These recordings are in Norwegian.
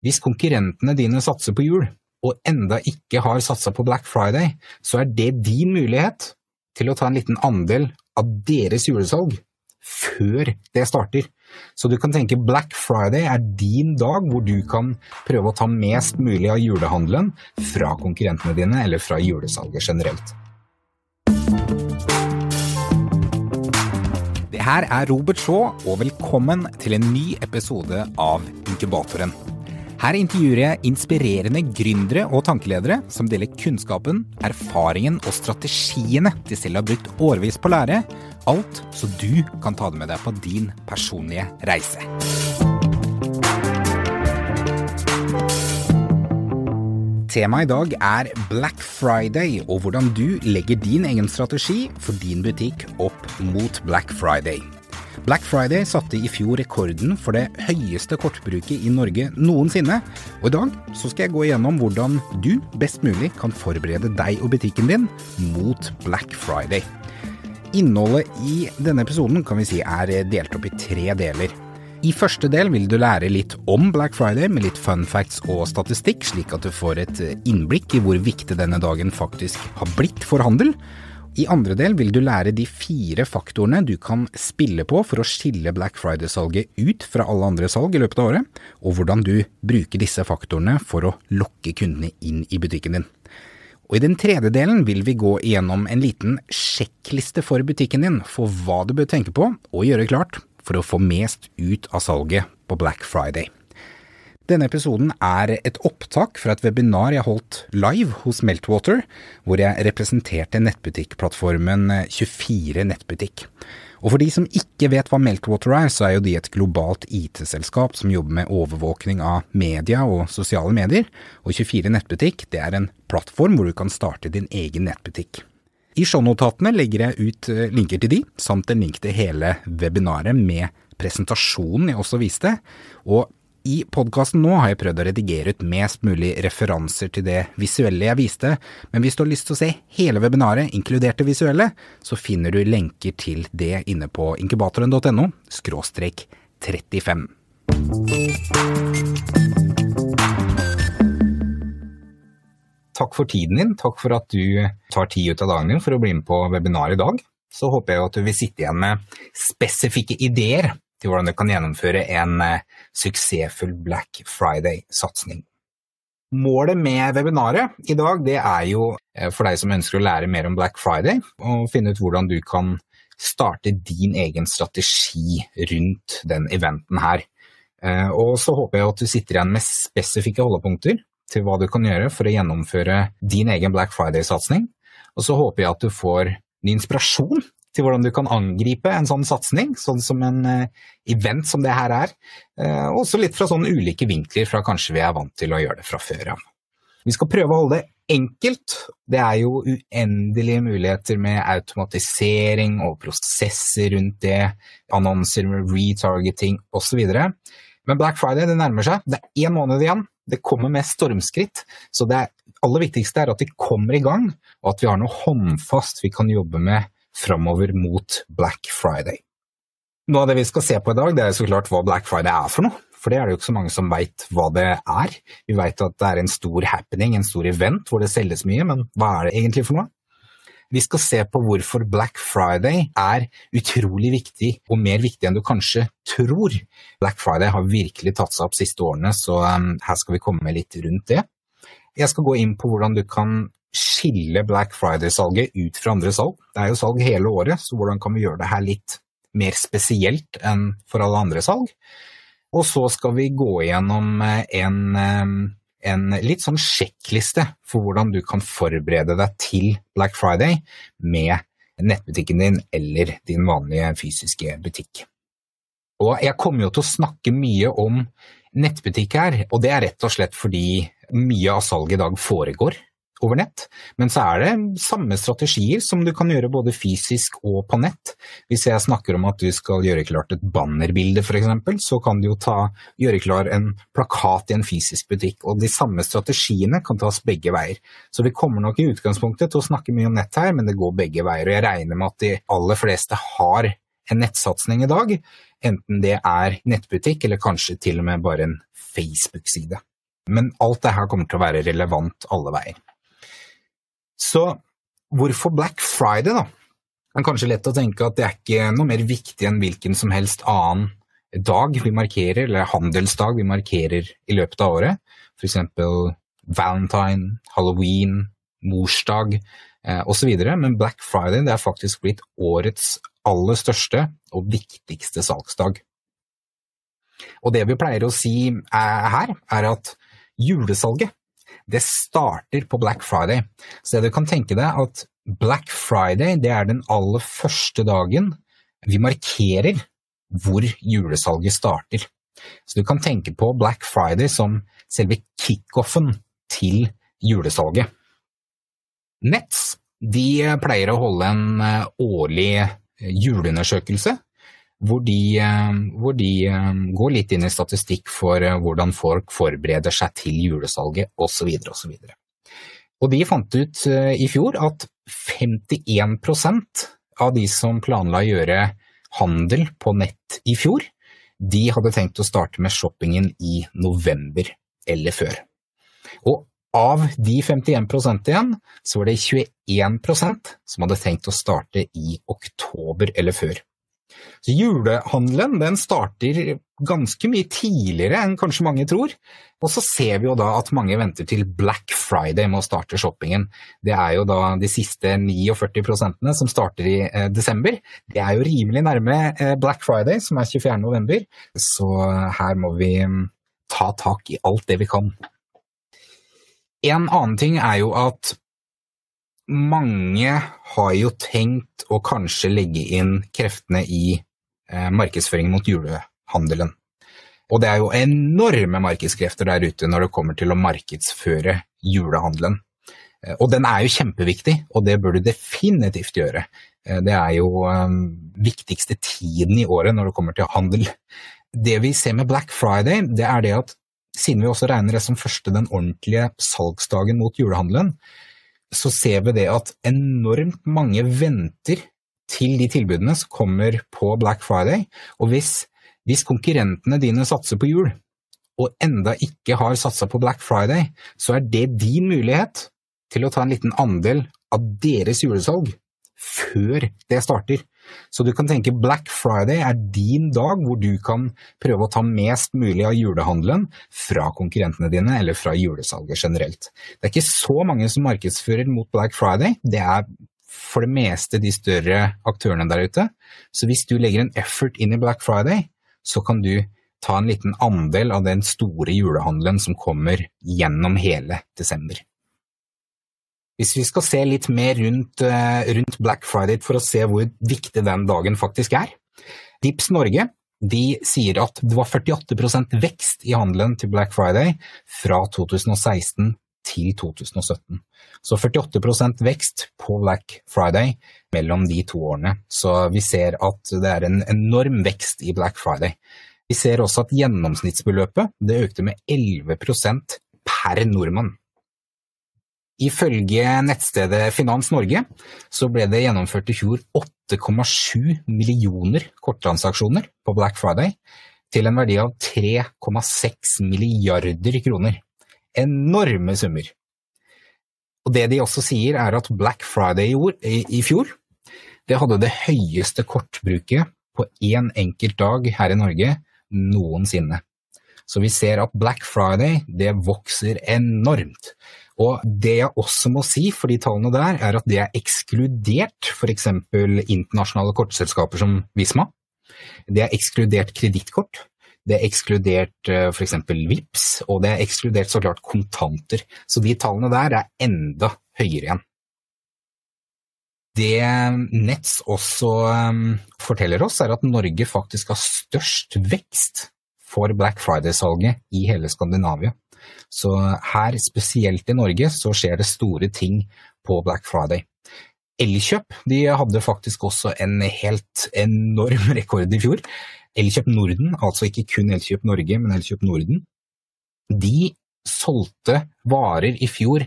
Hvis konkurrentene dine satser på jul, og enda ikke har satsa på Black Friday, så er det din mulighet til å ta en liten andel av deres julesalg før det starter. Så du kan tenke Black Friday er din dag hvor du kan prøve å ta mest mulig av julehandelen fra konkurrentene dine, eller fra julesalget generelt. Det her er Robert Shaw, og velkommen til en ny episode av Inkubatoren. Her intervjuer jeg inspirerende gründere og tankeledere som deler kunnskapen, erfaringen og strategiene de selv har brukt årevis på å lære. Alt så du kan ta det med deg på din personlige reise. Temaet i dag er Black Friday og hvordan du legger din egen strategi for din butikk opp mot Black Friday. Black Friday satte i fjor rekorden for det høyeste kortbruket i Norge noensinne, og i dag så skal jeg gå igjennom hvordan du best mulig kan forberede deg og butikken din mot Black Friday. Innholdet i denne episoden kan vi si er delt opp i tre deler. I første del vil du lære litt om Black Friday med litt fun facts og statistikk, slik at du får et innblikk i hvor viktig denne dagen faktisk har blitt for handel. I andre del vil du lære de fire faktorene du kan spille på for å skille Black Friday-salget ut fra alle andre salg i løpet av året, og hvordan du bruker disse faktorene for å lokke kundene inn i butikken din. Og I den tredje delen vil vi gå igjennom en liten sjekkliste for butikken din for hva du bør tenke på og gjøre klart for å få mest ut av salget på Black Friday. Denne episoden er et opptak fra et webinar jeg holdt live hos Meltwater, hvor jeg representerte nettbutikkplattformen 24 nettbutikk. Og for de som ikke vet hva Meltwater er, så er jo de et globalt IT-selskap som jobber med overvåkning av media og sosiale medier, og 24 nettbutikk det er en plattform hvor du kan starte din egen nettbutikk. I shownotatene legger jeg ut eh, linker til de, samt en link til hele webinaret med presentasjonen jeg også viste, og i podkasten nå har jeg prøvd å redigere ut mest mulig referanser til det visuelle jeg viste, men hvis du har lyst til å se hele webinaret, inkludert det visuelle, så finner du lenker til det inne på inkubatoren.no skråstrek 35. Takk for tiden din, takk for at du tar tid ut av dagen din for å bli med på webinaret i dag. Så håper jeg at du vil sitte igjen med spesifikke ideer til hvordan du kan gjennomføre en eh, suksessfull Black Friday-satsing. Målet med webinaret i dag det er jo eh, for deg som ønsker å lære mer om Black Friday, og finne ut hvordan du kan starte din egen strategi rundt den eventen her. Eh, og så håper jeg at du sitter igjen med spesifikke holdepunkter til hva du kan gjøre for å gjennomføre din egen Black Friday-satsing. Og så håper jeg at du får ny inspirasjon til hvordan du kan angripe en sånn satsing, sånn som en uh, event som det her er. Og også litt fra sånne ulike vinkler fra kanskje vi er vant til å gjøre det fra før av. Vi skal prøve å holde det enkelt. Det er jo uendelige muligheter med automatisering og prosesser rundt det, annonser med retargeting osv. Men Black Friday det nærmer seg. Det er én måned igjen. Det kommer med stormskritt. Så det aller viktigste er at vi kommer i gang, og at vi har noe håndfast vi kan jobbe med framover mot Black Friday. Noe av det vi skal se på i dag, det er så klart hva Black Friday er for noe. For det er det jo ikke så mange som veit hva det er. Vi veit at det er en stor happening, en stor event hvor det selges mye, men hva er det egentlig for noe? Vi skal se på hvorfor Black Friday er utrolig viktig, og mer viktig enn du kanskje tror. Black Friday har virkelig tatt seg opp siste årene, så um, her skal vi komme litt rundt det. Jeg skal gå inn på hvordan du kan skille Black Friday-salget ut fra andre salg. Det er jo salg hele året, så hvordan kan vi gjøre det her litt mer spesielt enn for alle andre salg? Og så skal vi gå gjennom eh, en, eh, en litt sånn sjekkliste for hvordan du kan forberede deg til Black Friday med nettbutikken din eller din vanlige fysiske butikk. Og jeg kommer jo til å snakke mye om nettbutikk her, og det er rett og slett fordi mye av salget i dag foregår over nett, men så er det samme strategier som du kan gjøre både fysisk og på nett. Hvis jeg snakker om at du skal gjøre klart et bannerbilde f.eks., så kan du jo ta, gjøre klar en plakat i en fysisk butikk, og de samme strategiene kan tas begge veier. Så vi kommer nok i utgangspunktet til å snakke mye om nett her, men det går begge veier, og jeg regner med at de aller fleste har en nettsatsing i dag, enten det er nettbutikk eller kanskje til og med bare en Facebook-side. Men alt det her kommer til å være relevant alle veier. Så hvorfor Black Friday, da? Det er kanskje lett å tenke at det er ikke noe mer viktig enn hvilken som helst annen dag vi markerer, eller handelsdag vi markerer i løpet av året. Eksempel valentine, halloween, morsdag eh, osv. Men Black Friday det er faktisk blitt årets aller største og viktigste salgsdag. Og det vi pleier å si her, er at julesalget det starter på Black Friday. Så du kan tenke deg at Black Friday det er den aller første dagen vi markerer hvor julesalget starter. Så du kan tenke på Black Friday som selve kickoffen til julesalget. Nets de pleier å holde en eh, årlig eh, juleundersøkelse hvor de, eh, hvor de, går litt inn i statistikk for hvordan folk forbereder seg til julesalget osv. osv. Og de fant ut i fjor at 51% av de som planla å gjøre handel på nett i fjor, de hadde tenkt å starte med shoppingen i november eller før. Og av de 51% igjen, så var det 21% som hadde tenkt å starte i oktober eller før. Så julehandelen den starter ganske mye tidligere enn kanskje mange tror, og så ser vi jo da at mange venter til Black Friday med å starte shoppingen. Det er jo da de siste 49 prosentene som starter i eh, desember. Det er jo rimelig nærme eh, Black Friday, som er 24. november, så her må vi mm, ta tak i alt det vi kan. En annen ting er jo at mange har jo tenkt å kanskje legge inn kreftene i eh, markedsføringen mot julehandelen. Og det er jo enorme markedskrefter der ute når det kommer til å markedsføre julehandelen. Eh, og den er jo kjempeviktig, og det bør du definitivt gjøre. Eh, det er jo um, viktigste tiden i året når det kommer til handel. Det vi ser med Black Friday, det er det at siden vi også regner det som første den ordentlige salgsdagen mot julehandelen, så ser vi det at enormt mange venter til de tilbudene som kommer på Black Friday, og hvis, hvis konkurrentene dine satser på jul, og enda ikke har satsa på Black Friday, så er det din mulighet til å ta en liten andel av deres julesalg før det starter. Så du kan tenke Black Friday er din dag hvor du kan prøve å ta mest mulig av julehandelen fra konkurrentene dine, eller fra julesalget generelt. Det er ikke så mange som markedsfører mot Black Friday, det er for det meste de større aktørene der ute. Så hvis du legger en effort inn i Black Friday, så kan du ta en liten andel av den store julehandelen som kommer gjennom hele desember. Hvis vi skal se litt mer rundt, eh, rundt, Black Friday for å se hvor viktig den dagen faktisk er. Dips Norge de sier at det var 48% vekst i handelen til Black Friday fra 2016 til 2017. Så 48% vekst på Black Friday mellom de to årene. Så vi ser at det er en enorm vekst i Black Friday. Vi ser også at gjennomsnittsbeløpet det økte med 11% per nordmann. Ifølge nettstedet Finans Norge så ble det gjennomført i fjor 8,7 millioner korttransaksjoner på Black Friday, til en verdi av 3,6 milliarder kroner. Enorme summer. Og Det de også sier er at Black Friday i, fjor det hadde det høyeste kortbruket på én enkelt dag her i Norge noensinne. Så vi ser at Black Friday det vokser enormt. Og det jeg også må si for de tallene der, er at det er ekskludert f.eks. internasjonale kortselskaper som Visma. Det er ekskludert kredittkort. Det er ekskludert eh, f.eks. VIPS, og det er ekskludert så klart kontanter. Så de tallene der er enda høyere igjen. Det Nets også um, forteller oss, er at Norge faktisk har størst vekst for Black Friday-salget i hele Skandinavia. Så her, spesielt i Norge, så skjer det store ting på Black Friday. Elkjøp de hadde faktisk også en helt enorm rekord i fjor. Elkjøp Norden, altså ikke kun Elkjøp Norge, men Elkjøp Norden, de solgte varer i fjor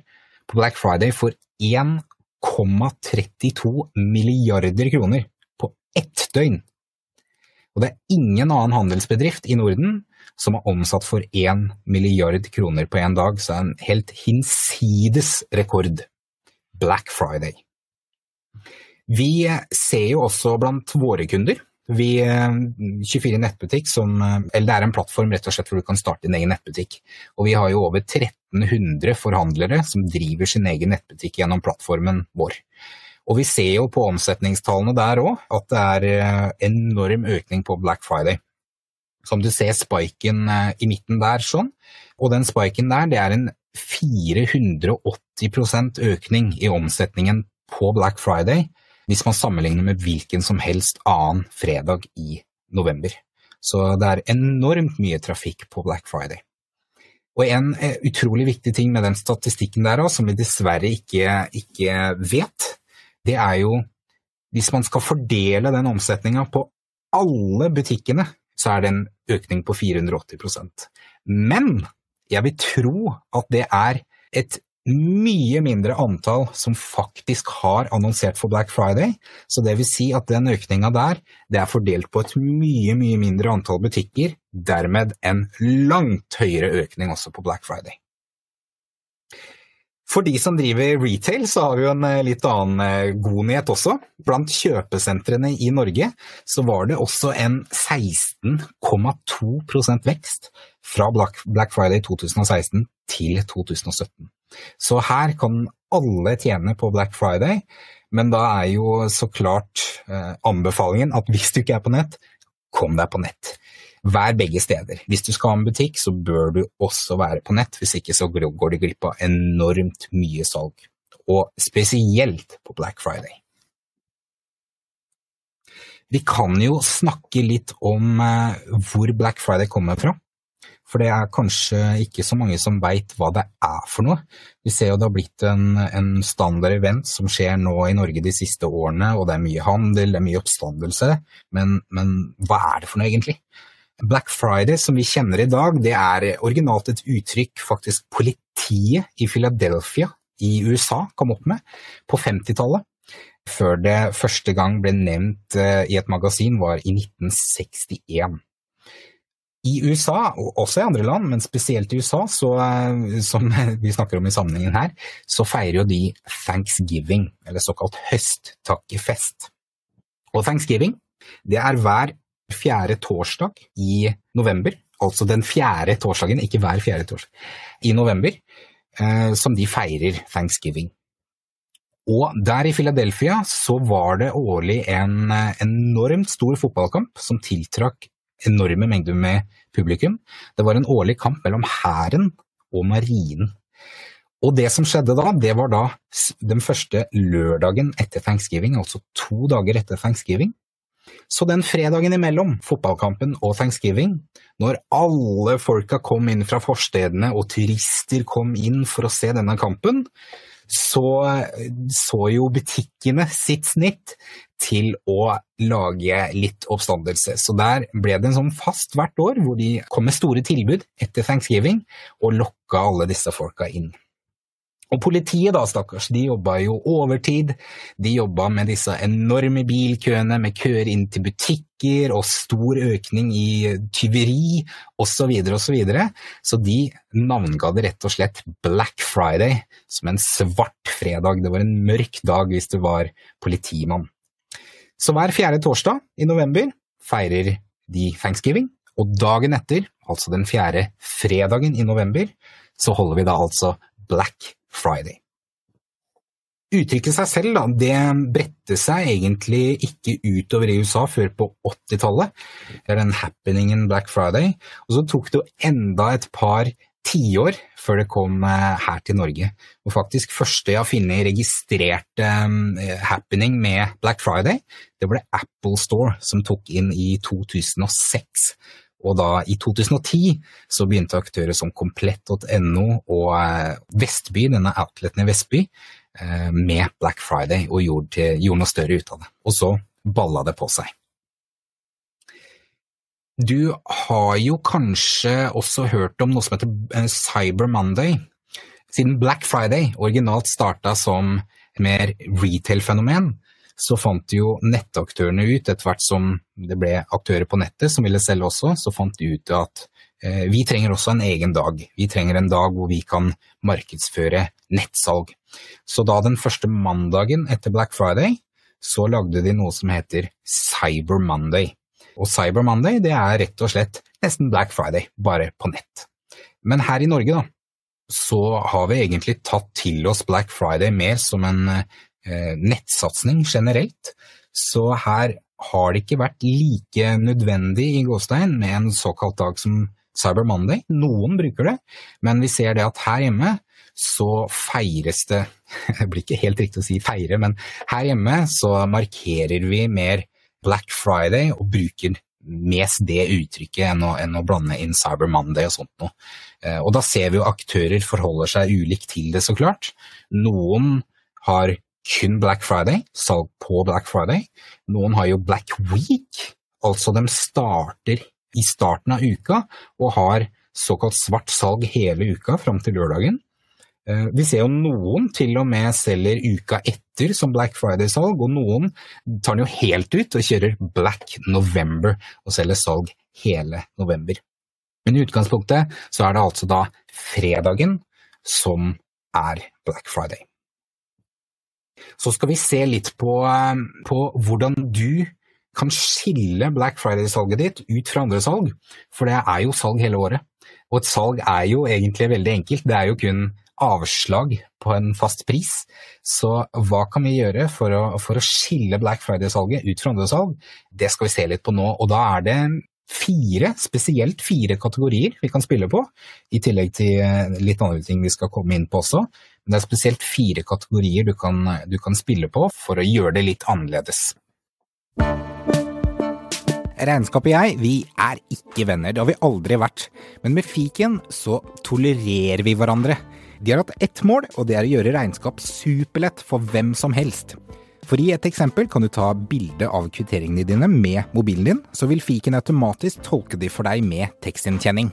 på Black Friday for 1,32 milliarder kroner på ett døgn. Og det er ingen annen handelsbedrift i Norden som har omsatt for én milliard kroner på én dag, så det er en helt hinsides rekord. Black Friday. Vi ser jo også blant våre kunder vi, 24 nettbutikk som, eller det er en plattform rett og slett hvor du kan starte din egen nettbutikk. Og vi har jo over 1300 forhandlere som driver sin egen nettbutikk gjennom plattformen vår. Og vi ser jo på omsetningstallene der òg at det er eh, enorm økning på Black Friday. Som du ser spiken eh, i midten der sånn, og den spiken der det er en 480% økning i omsetningen på Black Friday hvis man sammenligner med hvilken som helst annen fredag i november. Så det er enormt mye trafikk på Black Friday. Og en eh, utrolig viktig ting med den statistikken der som vi dessverre ikke, ikke vet, det er jo hvis man skal fordele den omsetninga på alle butikkene, så er det en økning på 480% Men jeg vil tro at det er et mye mindre antall som faktisk har annonsert for Black Friday, så det vil si at den økninga der, det er fordelt på et mye, mye mindre antall butikker, dermed en langt høyere økning også på Black Friday. For de som driver retail, så har vi jo en eh, litt annen eh, god nyhet også. Blant kjøpesentrene i Norge så var det også en 16,2% vekst fra Black Friday 2016 til 2017. Så her kan alle tjene på Black Friday, men da er jo så klart eh, anbefalingen at hvis du ikke er på nett, kom deg på nett. Vær begge steder. Hvis du skal ha en butikk, så bør du også være på nett, hvis ikke så går du glipp av enormt mye salg. Og spesielt på Black Friday. Vi kan jo snakke litt om eh, hvor Black Friday kommer fra. For det er kanskje ikke så mange som veit hva det er for noe. Vi ser jo det har blitt en, en standard event som skjer nå i Norge de siste årene, og det er mye handel, det er mye oppstandelse, men, men hva er det for noe egentlig? Black Friday som vi kjenner i dag, det er originalt et uttrykk faktisk politiet i Philadelphia i USA kom opp med på 50-tallet. Før det første gang ble nevnt eh, i et magasin var i 1961. I USA, og også i andre land, men spesielt i USA, så, eh, som vi snakker om i sammenhengen her, så feirer jo de thanksgiving, eller såkalt høsttakkefest. Og thanksgiving, det er hver fjerde torsdag i november, altså den fjerde torsdagen, ikke hver fjerde torsdag, i november, eh, som de feirer thanksgiving. Og der i Philadelphia så var det årlig en eh, enormt stor fotballkamp som tiltrakk enorme mengder med publikum. Det var en årlig kamp mellom hæren og marinen. Og det som skjedde da, det var da den første lørdagen etter thanksgiving, altså to dager etter thanksgiving. Så den fredagen imellom fotballkampen og thanksgiving, når alle folka kom inn fra forstedene og turister kom inn for å se denne kampen, så så jo butikkene sitt snitt til å lage litt oppstandelse. Så der ble det en sånn fast hvert år hvor de kom med store tilbud etter thanksgiving og lokka alle disse folka inn. Og politiet, da, stakkars, de jobba jo overtid. De jobba med disse enorme bilkøene, med køer inn til butikker og stor økning i tyveri osv. osv. Så, videre. så de navnga det rett og slett Black Friday, som en svart fredag. Det var en mørk dag hvis du var politimann. Så hver fjerde torsdag i november feirer de thanksgiving, og dagen etter, altså den fjerde fredagen i november, så holder vi da altså Black Friday. Uttrykket seg selv da, det bredte seg egentlig ikke utover i USA før på 80-tallet. Det er den happeningen Black Friday. Og så tok det enda et par tiår før det kom eh, her til Norge. Og faktisk første jeg har funnet registrert um, happening med Black Friday, det var det Apple Store som tok inn i 2006. Og da, i 2010, så begynte aktører som komplett.no og eh, Vestby, denne outleten i Vestby, eh, med Black Friday og gjorde, gjorde, noe større ut av det. Og så balla det på seg. Du har jo kanskje også hørt om noe som heter eh, Cyber Monday. Siden Black Friday originalt starta som mer retail-fenomen, så fant jo nettaktørene ut, etter hvert som det ble aktører på nettet som ville selge også, så fant de ut at Eh, vi trenger også en egen dag. Vi trenger en dag hvor vi kan markedsføre nettsalg. Så da den første mandagen etter Black Friday, så lagde de noe som heter Cyber Monday. Og Cyber Monday det er rett og slett nesten Black Friday, bare på nett. Men her i Norge, da, så har vi egentlig tatt til oss Black Friday mer som en eh, nettsatsing generelt. Så her har det ikke vært like nødvendig i gåstein med en såkalt dag som Cyber Monday. Noen bruker det, men vi ser det at her hjemme så feires det Det blir ikke helt riktig å si feire, men her hjemme så markerer vi mer Black Friday og bruker mest det uttrykket enn å, enn å blande inn Cyber Monday og sånt noe. Eh, og da ser vi jo aktører forholder seg ulikt til det, så klart. Noen har kun Black Friday, salg på Black Friday. Noen har jo Black Week, altså de starter i starten av uka og har såkalt svart salg hele uka fram til lørdagen. Eh, vi ser jo noen til og med selger uka etter som Black Friday-salg, og noen tar den jo helt ut og kjører Black November og selger salg hele november. Men i utgangspunktet så er det altså da fredagen som er Black Friday. Så skal vi se litt på, eh, på hvordan du kan skille Black Friday-salget ditt ut fra andre salg, for det er jo salg hele året. Og et salg er jo egentlig veldig enkelt, det er jo kun avslag på en fast pris. Så hva kan vi gjøre for å, for å skille Black Friday-salget ut fra andre salg? Det skal vi se litt på nå, og da er det fire, spesielt fire kategorier vi kan spille på, i tillegg til eh, litt andre ting vi skal komme inn på også. Men det er spesielt fire kategorier du kan, du kan spille på for å gjøre det litt annerledes. Regnskapet og jeg, vi er ikke venner, det har vi aldri vært. Men med fiken så tolererer vi hverandre. De har hatt ett mål, og det er å gjøre regnskap superlett for hvem som helst. For i et eksempel kan du ta bilde av kvitteringene dine med mobilen din, så vil fiken automatisk tolke de for deg med tekstinntjening.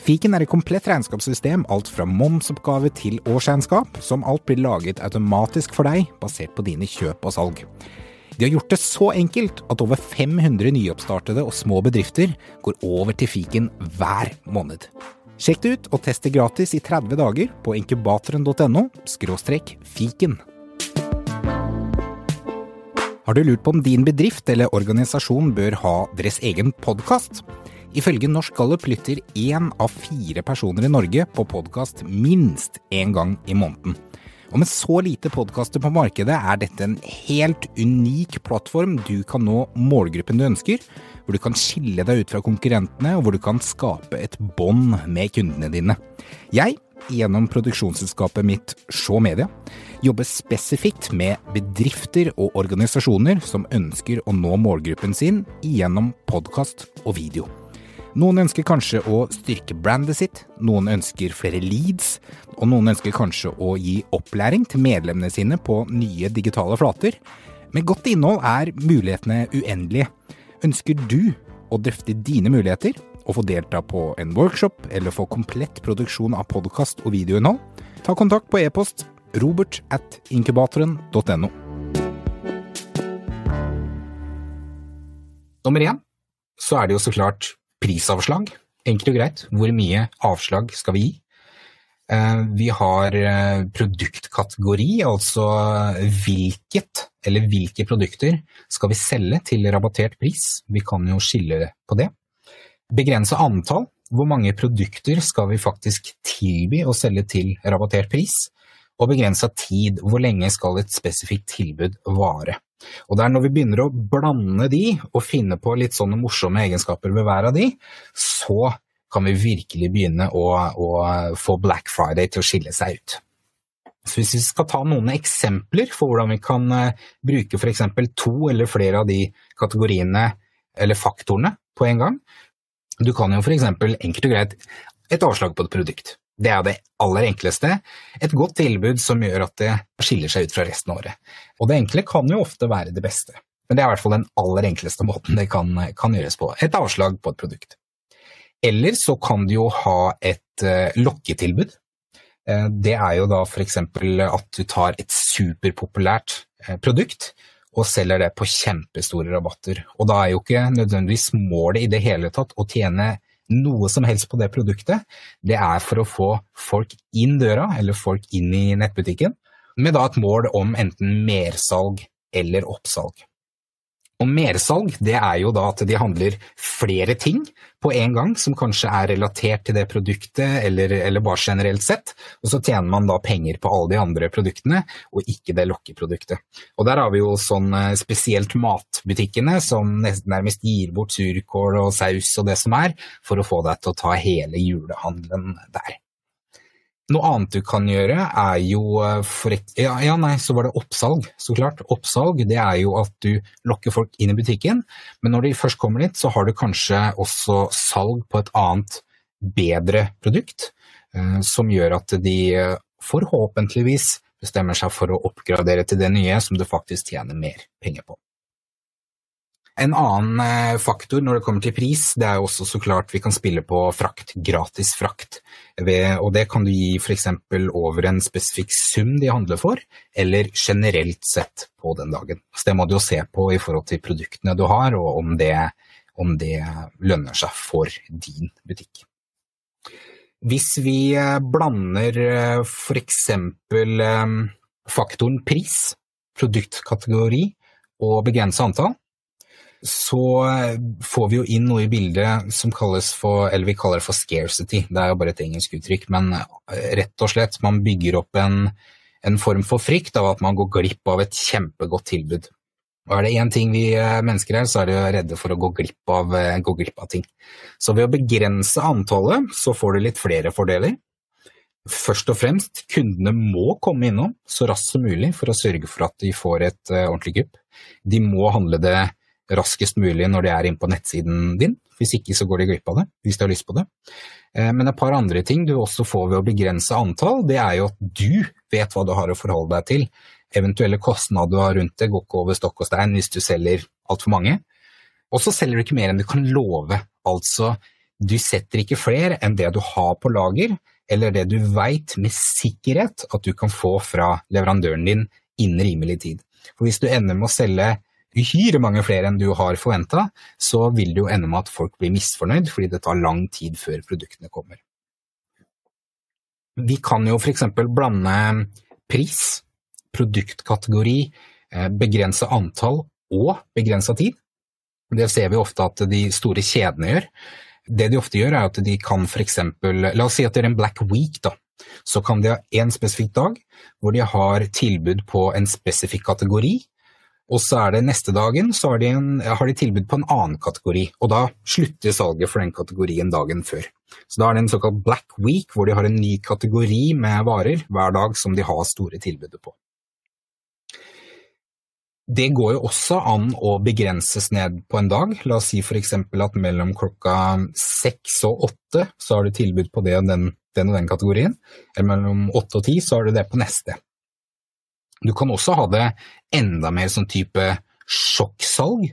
Fiken er et komplett regnskapssystem, alt fra momsoppgave til årsregnskap, som alt blir laget automatisk for deg, basert på dine kjøp og salg. De har gjort det så enkelt at over 500 nyoppstartede og små bedrifter går over til fiken hver måned. Sjekk det ut og test det gratis i 30 dager på inkubatoren.no fiken. Har du lurt på om din bedrift eller organisasjon bør ha deres egen podkast? Ifølge Norsk Gallup lytter én av fire personer i Norge på podkast minst én gang i måneden. Og med så lite podkaster på markedet er dette en helt unik plattform du kan nå målgruppen du ønsker, hvor du kan skille deg ut fra konkurrentene, og hvor du kan skape et bånd med kundene dine. Jeg, gjennom produksjonsselskapet mitt Sjå Media, jobbe spesifikt med bedrifter og organisasjoner som ønsker å nå målgruppen sin gjennom podkast og video. Noen ønsker kanskje å styrke brandet sitt, noen ønsker flere leads, og noen ønsker kanskje å gi opplæring til medlemmene sine på nye digitale flater. Med godt innhold er mulighetene uendelige. Ønsker du å drøfte dine muligheter, og få delta på en workshop eller få komplett produksjon av podkast og videoinnhold, ta kontakt på e-post robert at inkubatoren.no. Nummer én så er det jo så klart prisavslag. Enkelt og greit. Hvor mye avslag skal vi gi? Eh, vi har eh, produktkategori, altså hvilket eller hvilke produkter skal vi selge til rabattert pris. Vi kan jo skille på det. Begrense antall. Hvor mange produkter skal vi faktisk tilby å selge til rabattert pris? Og begrensa tid. Hvor lenge skal et spesifikt tilbud vare? Og det er når vi begynner å blande de, og finne på litt sånne morsomme egenskaper ved hver av de, så kan vi virkelig begynne å, å få Black Friday til å skille seg ut. Så hvis vi skal ta noen eksempler for hvordan vi kan uh, bruke f.eks. to eller flere av de kategoriene eller faktorene på en gang, du kan jo f.eks. enkelt og greit et avslag på et produkt. Det er det aller enkleste. Et godt tilbud som gjør at det skiller seg ut fra resten av året. Og det enkle kan jo ofte være det beste, men det er i hvert fall den aller enkleste måten det kan, kan gjøres på. Et avslag på et produkt. Eller så kan du jo ha et uh, lokketilbud. Uh, det er jo da f.eks. at du tar et superpopulært uh, produkt og selger det på kjempestore rabatter. Og da er jo ikke nødvendigvis målet i det hele tatt å tjene noe som helst på det produktet, det er for å få folk inn døra, eller folk inn i nettbutikken, med da et mål om enten mersalg eller oppsalg. Og mersalg det er jo da at de handler flere ting på en gang som kanskje er relatert til det produktet, eller, eller, bare generelt sett, og så tjener man da penger på alle de andre produktene, og ikke det lokkeproduktet. Og der har vi jo sånn eh, spesielt matbutikkene som nærmest gir bort surkål og saus og det som er, for å få deg til å ta hele julehandelen der. Noe annet du kan gjøre, er jo eh, for ja, ja, nei, så var det oppsalg, så klart. Oppsalg det er jo at du lokker folk inn i butikken, men når de først kommer dit, så har du kanskje også salg på et annet, bedre produkt, eh, som gjør at de eh, forhåpentligvis bestemmer seg for å oppgradere til det nye som du faktisk tjener mer penger på. En annen eh, faktor når det kommer til pris, det er jo også så klart vi kan spille på frakt, gratis frakt. Og det kan du gi f.eks. over en spesifikk sum de handler for, eller generelt sett på den dagen. Så det må du jo se på i forhold til produktene du har, og om det, om det lønner seg for din butikk. Hvis vi eh, blander eh, f.eks. faktoren pris, produktkategori og begrenset antall, så eh, får vi jo inn noe i bildet som kalles for, eller vi kaller det for scarcity. Det er jo bare et engelsk uttrykk, men eh, rett og slett man bygger opp en, en form for frykt av at man går glipp av et kjempegodt tilbud. Og er det én ting vi eh, mennesker er, så er det jo redde for å gå glipp, av, gå glipp av ting. Så ved å begrense antallet, så får du litt flere fordeler. Først og fremst, kundene må komme innom så raskt som mulig for å sørge for at de får et ordentlig kupp. De må handle det raskest mulig når de er inne på nettsiden din. Hvis ikke så går de glipp av det, hvis de har lyst på det. Eh, men et par andre ting du også får ved å begrense antall, det er jo at du vet hva du har å forholde deg til. Eventuelle kostnader du har rundt det går ikke over stokk og stein hvis du selger altfor mange. Og så selger du ikke mer enn du kan love, altså du setter ikke flere enn det du har på lager, eller det du veit med sikkerhet at du kan få fra leverandøren din innen rimelig tid. For hvis du ender med å selge uhyre mange flere enn du har forventa, så vil det jo ende med at folk blir misfornøyd fordi det tar lang tid før produktene kommer. Vi kan jo f.eks. blande pris, produktkategori, eh, begrense antall og begrensa tid. Det ser vi ofte at de store kjedene gjør. Det de ofte gjør, er at de kan f.eks. La oss si at det er en Black Week, da. Så kan de ha en spesifikk dag hvor de har tilbud på en spesifikk kategori, og så er det neste dagen så har de, en, har de, tilbud på en annen kategori, og da slutter salget for den kategorien dagen før. Så da er det en såkalt Black Week, hvor de har en ny kategori med varer hver dag som de har store tilbudet på. Det går jo også an å begrenses ned på en dag. La oss si f.eks. at mellom klokka seks og åtte så har du tilbud på det den, den og den kategorien, eller mellom åtte og ti så har du det på neste. Du kan også ha det enda mer som type sjokksalg.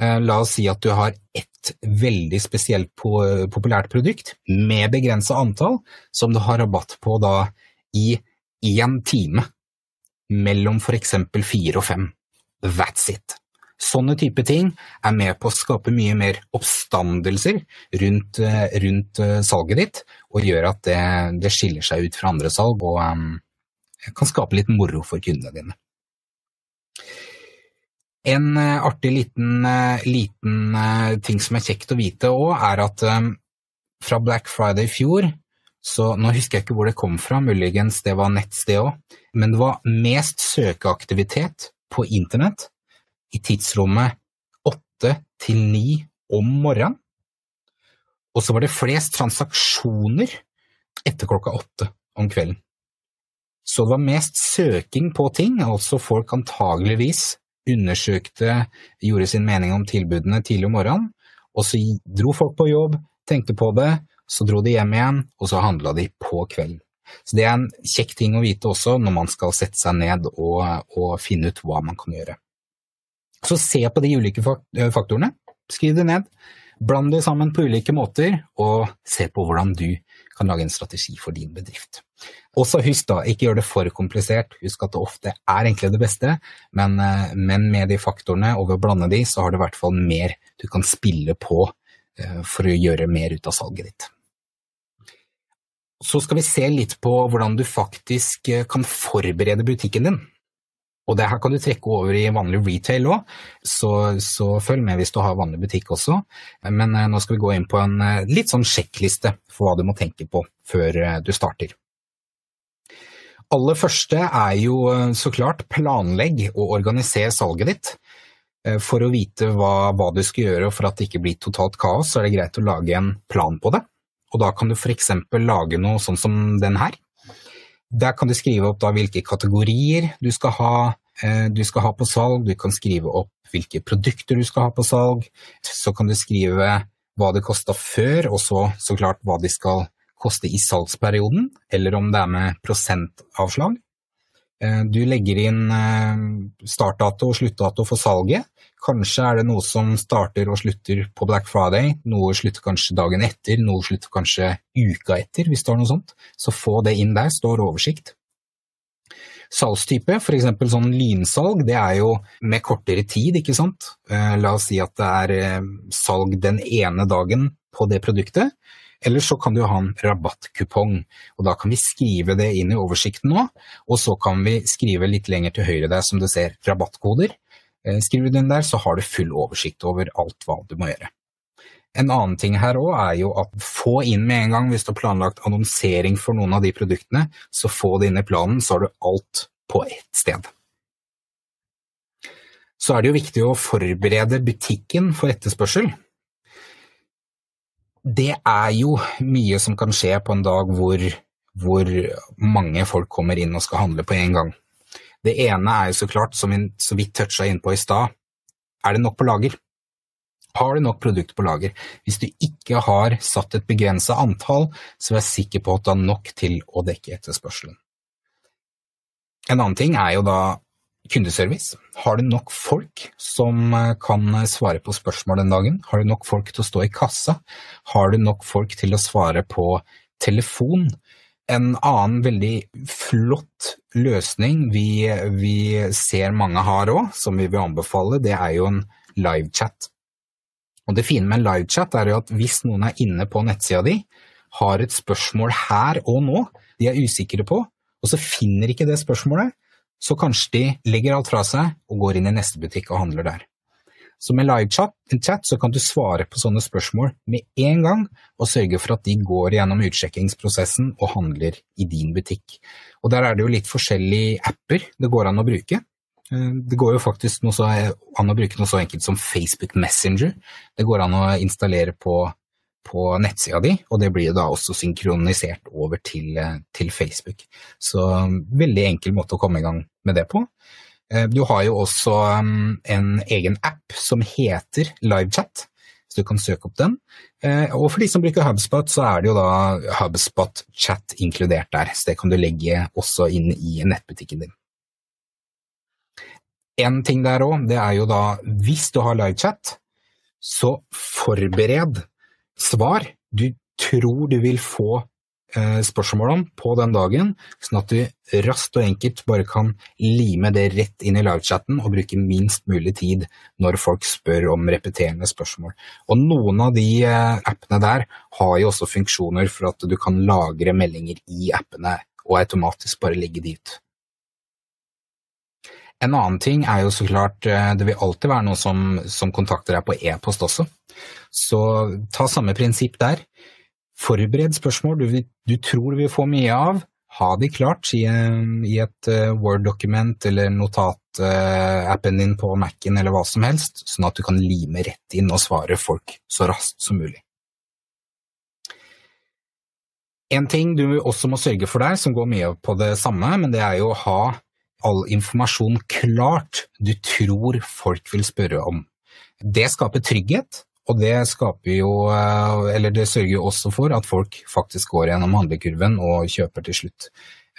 Eh, la oss si at du har ett veldig spesielt populært produkt med begrensa antall, som du har rabatt på da i én time, mellom for eksempel fire og fem. That's it. Sånne type ting er med på å skape mye mer oppstandelser rundt, eh, rundt eh, salget ditt, og gjør at det, det, skiller seg ut fra andre salg og um, kan skape litt moro for kundene dine. En eh, artig liten, eh, liten eh, ting som er kjekt å vite òg, er at fra Black Friday i fjor så nå husker jeg ikke hvor det kom fra, muligens det var nettsted òg, men det var mest søkeaktivitet på internett i tidsrommet åtte til ni om morgenen. Og så var det flest transaksjoner etter klokka åtte om kvelden. Så det var mest søking på ting, altså folk antageligvis undersøkte, gjorde sin mening om tilbudene tidlig om morgenen, og så dro folk på jobb, tenkte på det, så dro de hjem igjen, og så handla de på kvelden. Så det er en kjekk ting å vite også når man skal sette seg ned og, og finne ut hva man kan gjøre. Så se på de ulike faktorene, skriv det ned, bland det sammen på ulike måter, og se på hvordan du kan lage en strategi for din bedrift. Også husk da, ikke gjør det for komplisert, husk at det ofte er egentlig det beste, men, eh, men med de faktorene og ved å blande de, så har du i hvert fall mer du kan spille på for å gjøre mer ut av salget ditt. Så skal vi se litt på hvordan du faktisk kan forberede butikken din. Og det her kan du trekke over i vanlig retail òg, så, så, følg med hvis du har vanlig butikk også. Men nå skal vi gå inn på en litt sånn sjekkliste for hva du må tenke på før du starter aller første er jo eh, så klart planlegg og organiser salget ditt. Eh, for å vite hva, hva, du skal gjøre for at det ikke blir totalt kaos, så er det greit å lage en plan på det. Og da kan du f.eks. lage noe sånn som den her. Der kan du skrive opp hvilke kategorier du skal, ha, eh, du skal ha på salg, du kan skrive opp hvilke produkter du skal ha på salg, så kan du skrive hva det kosta før, og så så klart hva de skal koste i salgsperioden, eller om det er med prosentavslag. Eh, du legger inn eh, startdato og sluttdato for salget. Kanskje er det noe som starter og slutter på Black Friday, noe slutter kanskje dagen etter, noe slutter kanskje uka etter, hvis det er noe sånt. Så få det inn der, står oversikt. Salgstype, f.eks. sånn lynsalg, det er jo med kortere tid, ikke sant. Eh, la oss si at det er salg den ene dagen på det produktet. Eller så kan du ha en rabattkupong, og da kan vi skrive det inn i oversikten nå, og så kan vi skrive litt lenger til høyre der som du ser rabattkoder. Eh, skriver du den der, så har du full oversikt over alt hva du må gjøre. En annen ting her òg er jo at få inn med en gang hvis du har planlagt annonsering for noen av de produktene, så få det inn i planen, så har du alt på ett sted. Så er det jo viktig å forberede butikken for etterspørsel det er jo mye som kan skje på en dag hvor, hvor, mange folk kommer inn og skal handle på en gang. Det ene er jo så klart, som vi så vidt toucha inn på i stad, er det nok på lager? Har du nok produkt på lager? Hvis du ikke har satt et begrenset antall, så vær sikker på at du har nok til å dekke etterspørselen. En annen ting er jo da kundeservice? Har du nok folk som eh, kan svare på spørsmål den dagen? Har du nok folk til å stå i kassa? Har du nok folk til å svare på telefon? En annen veldig flott løsning vi, vi ser mange har òg, som vi vil anbefale, det er jo en livechat. Og Det fine med en livechat er jo at hvis noen er inne på nettsida di, har et spørsmål her og nå de er usikre på, og så finner ikke det spørsmålet, så kanskje de legger alt fra seg og går inn i neste butikk og handler der. Så med livechat så kan du svare på sånne spørsmål med en gang, og sørge for at de går gjennom utsjekkingsprosessen og handler i din butikk. Og Der er det jo litt forskjellige apper det går an å bruke. Eh, det går jo faktisk så, an å bruke noe så enkelt som Facebook Messenger. Det går an å installere på på nettsida di, og det blir da også synkronisert over til, eh, til, Facebook. Så veldig enkel måte å komme i gang med det på. Eh, du har jo også mm, en egen app som heter LiveChat, så du kan søke opp den. Eh, og for de som bruker HubSpot, så er det jo da HubSpot Chat inkludert der, så det kan du legge også inn i nettbutikken din. En ting der òg, det er jo da hvis du har livechat, så forbered svar du tror du vil få eh, spørsmål på den dagen, sånn at du raskt og enkelt bare kan lime det rett inn i livechatten og bruke minst mulig tid når folk spør om repeterende spørsmål. Og noen av de eh, appene der har jo også funksjoner for at du kan lagre meldinger i appene og automatisk bare legge de ut. En annen ting er jo så klart eh, det vil alltid være noen som, som kontakter deg på e-post også. Så ta samme prinsipp der. Forbered spørsmål du, du tror du vil få mye av. Ha de klart i, i et uh, Word-dokument eller notat-appen din på Mac-en eller hva som helst, sånn at du kan lime rett inn og svare folk så raskt som mulig. En ting du også må sørge for der, som går mye på det samme, men det er jo å ha all informasjon klart du tror folk vil spørre om. Det skaper trygghet, og det jo eh, Eller det sørger jo også for at folk faktisk går gjennom handlekurven og kjøper til slutt.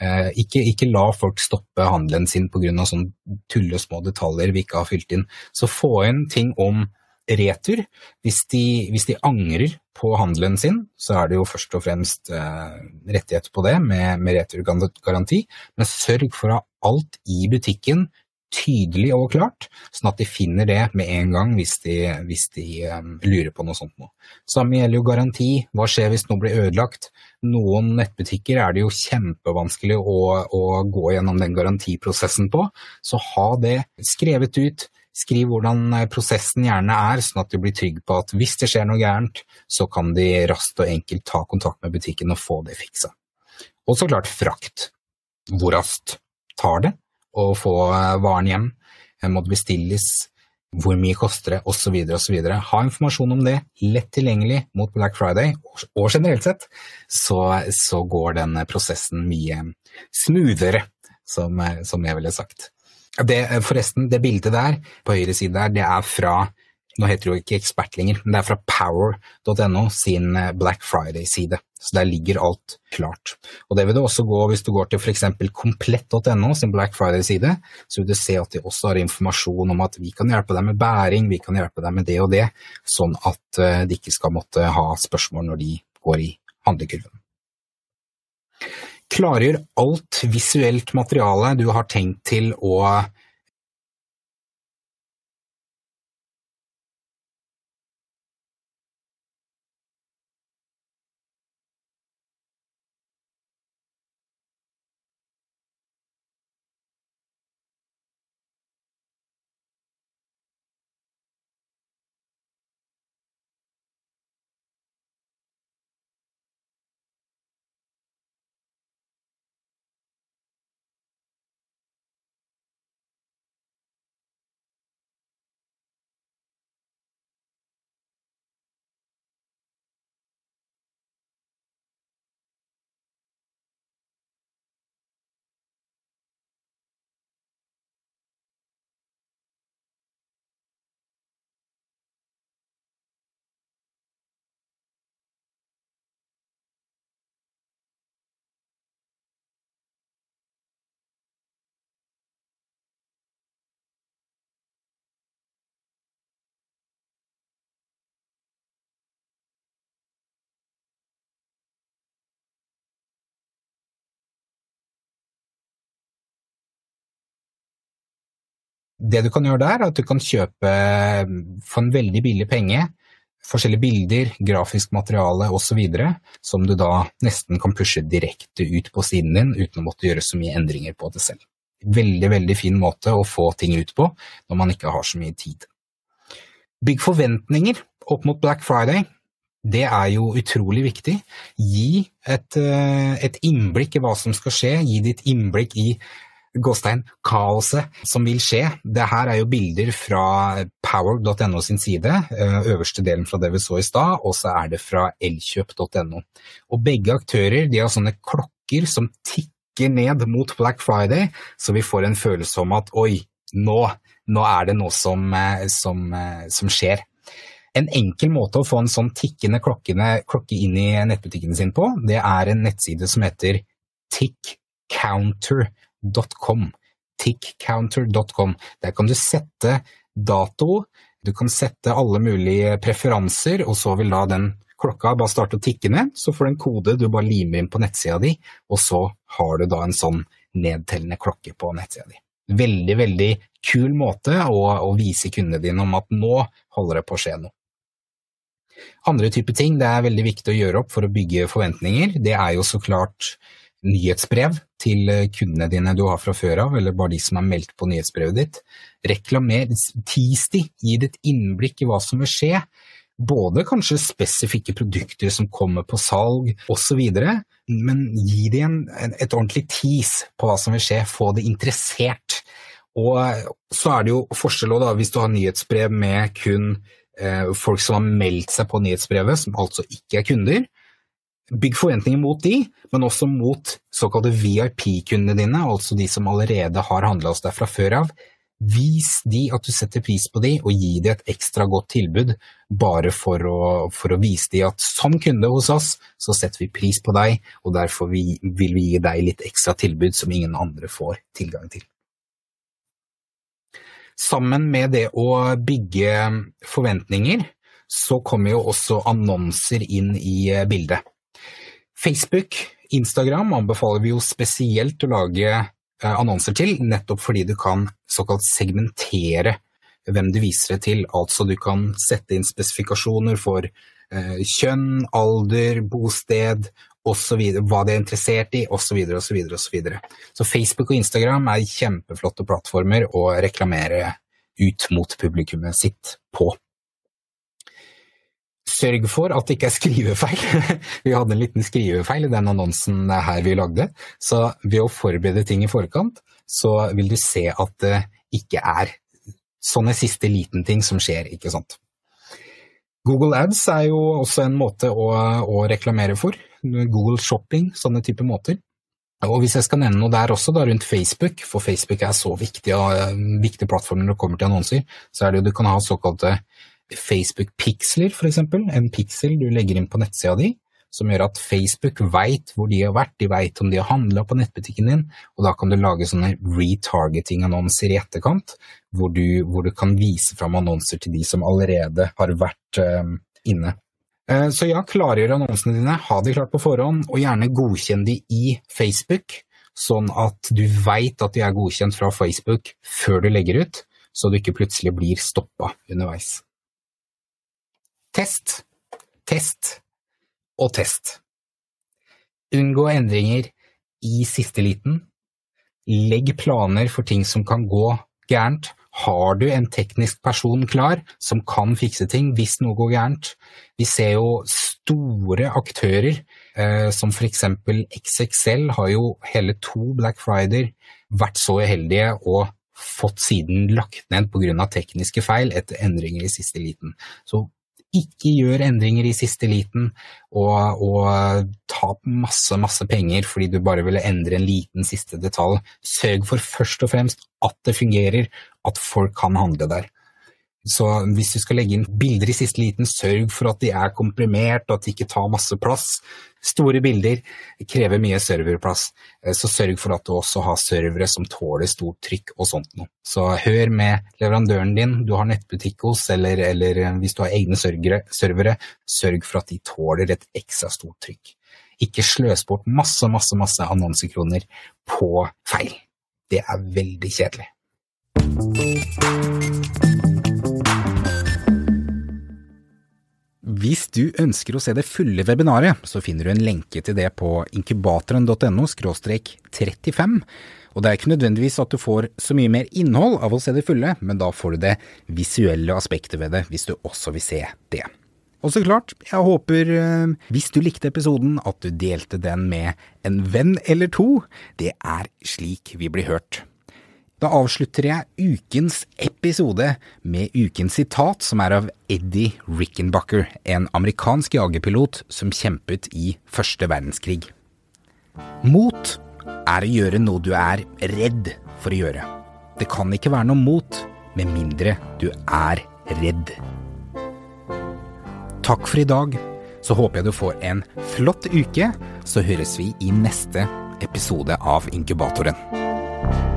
Eh, ikke, ikke la folk stoppe handelen sin pga. sånne tullesmå detaljer vi ikke har fylt inn. Så få inn ting om retur. Hvis de, hvis de, angrer på handelen sin, så er det jo først og fremst eh, rettighet på det med, med returgaranti, men sørg for å ha alt i butikken tydelig og klart, sånn at de finner det med en gang hvis de, hvis de um, lurer på noe sånt noe. Samme gjelder jo garanti. Hva skjer hvis noe blir ødelagt? Noen nettbutikker er det jo kjempevanskelig å, å gå gjennom den garantiprosessen på, så ha det skrevet ut. Skriv hvordan eh, prosessen gjerne er, sånn at du blir trygg på at hvis det skjer noe gærent, så kan de raskt og enkelt ta kontakt med butikken og få det fiksa. Og så klart frakt. Hvor raskt tar det? å få eh, varen hjem, må det bestilles, hvor mye koster det, osv. osv. Ha informasjon om det, lett tilgjengelig mot Black Friday, og generelt sett så, så går den prosessen mye smoothere, som, som jeg ville sagt. Det, forresten, det bildet der på høyre side der, det er fra nå heter det jo ikke Ekspert lenger, men det er fra power.no sin eh, Black Friday-side. Så der ligger alt klart. Og det vil det også gå hvis du går til f.eks. komplett.no sin Black Friday-side, så vil du se at de også har informasjon om at vi kan hjelpe deg med bæring, vi kan hjelpe deg med det og det, sånn at eh, de ikke skal måtte ha spørsmål når de går i handlekurven. Klargjør alt visuelt materiale du har tenkt til å Det du kan gjøre der, er at du kan kjøpe for en veldig billig penge forskjellige bilder, grafisk materiale osv. som du da nesten kan pushe direkte ut på siden din uten å måtte gjøre så mye endringer på det selv. Veldig, veldig fin måte å få ting ut på når man ikke har så mye tid. Bygg forventninger opp mot Black Friday. Det er jo utrolig viktig. Gi et, eh, et innblikk i hva som skal skje, gi ditt innblikk i gåstein, kaoset som vil skje. Det her er jo bilder fra power.no sin side, eh, øverste delen fra det vi så i stad, og så er det fra elkjøp.no. Og begge aktører de har sånne klokker som tikker ned mot Black Friday, så vi får en følelse om at oi, nå, nå er det noe som, eh, som, eh, som skjer. En enkel måte å få en sånn tikkende klokkene, klokke inn i nettbutikken sin på, det er en nettside som heter tickcounter.com tickcounter.com. Tickcounter.com. Der kan du sette dato, du kan sette alle mulige preferanser, og så vil da den klokka bare starte å tikke ned, så får du en kode du bare limer inn på nettsida di, og så har du da en sånn nedtellende klokke på nettsida di. Veldig, veldig kul måte å, å vise kundene dine om at nå holder det på å skje noe. Andre typer ting det er veldig viktig å gjøre opp for å bygge forventninger, det er jo så klart nyhetsbrev til eh, kundene dine du har fra før av, eller bare de som er meldt på nyhetsbrevet ditt. Reklamer, tis de, gi det et innblikk i hva som vil skje. Både kanskje spesifikke produkter som kommer på salg osv., men gi dem et ordentlig tis på hva som vil skje, få det interessert. Og så er det jo forskjell da, hvis du har nyhetsbrev med kun eh, folk som har meldt seg på nyhetsbrevet, som altså ikke er kunder, Bygg forventninger mot de, men også mot såkalte VIP-kundene dine, altså de som allerede har handla hos deg fra før av. Vis de at du setter pris på de, og gi de et ekstra godt tilbud, bare for å, for å vise de at som kunde hos oss, så setter vi pris på deg, og derfor vil vi gi deg litt ekstra tilbud som ingen andre får tilgang til. Sammen med det å bygge forventninger, så kommer jo også annonser inn i bildet. Facebook, Instagram anbefaler vi jo spesielt å lage annonser til, nettopp fordi du kan såkalt segmentere hvem du viser det til. Altså du kan sette inn spesifikasjoner for eh, kjønn, alder, bosted osv., hva de er interessert i, osv., osv., osv. Så Facebook og Instagram er kjempeflotte plattformer å reklamere ut mot publikummet sitt på. Sørg for at det ikke er skrivefeil. vi hadde en liten skrivefeil i den annonsen her vi lagde, så ved å forberede ting i forkant, så vil du se at det ikke er sånne siste liten ting som skjer, ikke sant. Google Ads er jo også en måte å, å reklamere for. Google Shopping, sånne typer måter. Og hvis jeg skal nevne noe der også, da rundt Facebook, for Facebook er så viktig, og viktig plattform når det kommer til annonser, så er det jo du kan ha såkalte Facebook-piksler, eksempel. En piksel du legger inn på nettsida di, som gjør at Facebook veit hvor de har vært, de veit om de har handla på nettbutikken din, og da kan du lage sånne retargeting-annonser i etterkant, hvor du, hvor du, kan vise fram annonser til de som allerede har vært uh, inne. Uh, så ja, klargjør annonsene dine, ha de klart på forhånd, og gjerne godkjenn de i Facebook, sånn at du veit at de er godkjent fra Facebook før du legger ut, så du ikke plutselig blir stoppa underveis. Test, test og test. Unngå endringer i siste liten. Legg planer for ting som kan gå gærent. Har du en teknisk person klar som kan fikse ting hvis noe går gærent? Vi ser jo store aktører, eh, som eksempel XXL har jo hele to Black Friday vært så uheldige og fått siden lagt ned av tekniske feil etter endringer i siste liten. Så ikke gjør endringer i siste liten og, og tap masse, masse penger fordi du bare ville endre en liten siste detalj. Sørg for først og fremst at det fungerer, at folk kan handle der. Så hvis du skal legge inn bilder i siste liten, sørg for at de er komprimert, og at de ikke tar masse plass. Store bilder krever mye serverplass, eh, så sørg for at du også har servere som tåler stort trykk og sånt noe. Så hør med leverandøren din du har nettbutikk hos, eller, eller eh, hvis du har egne servere, sørg for at de tåler et ekstra stort trykk. Ikke sløs bort masse, masse, masse annonsekroner på feil. Det er veldig kjedelig. Hvis du ønsker å se det fulle webinaret, så finner du en lenke til det på inkubatoren.no 35. Og det er ikke nødvendigvis at du får så mye mer innhold av å se det fulle, men da får du det visuelle aspektet ved det, hvis du også vil se det. Og så klart, jeg håper, eh, hvis du likte episoden, at du delte den med en venn eller to. Det er slik vi blir hørt. Da avslutter jeg ukens episode med ukens sitat, som er av Eddie Rickenbacker, en amerikansk jagerpilot som kjempet i første verdenskrig. Mot er å gjøre noe du er redd for å gjøre. Det kan ikke være noe mot med mindre du er redd. Takk for i dag. Så håper jeg du får en flott uke. Så høres vi i neste episode av Inkubatoren.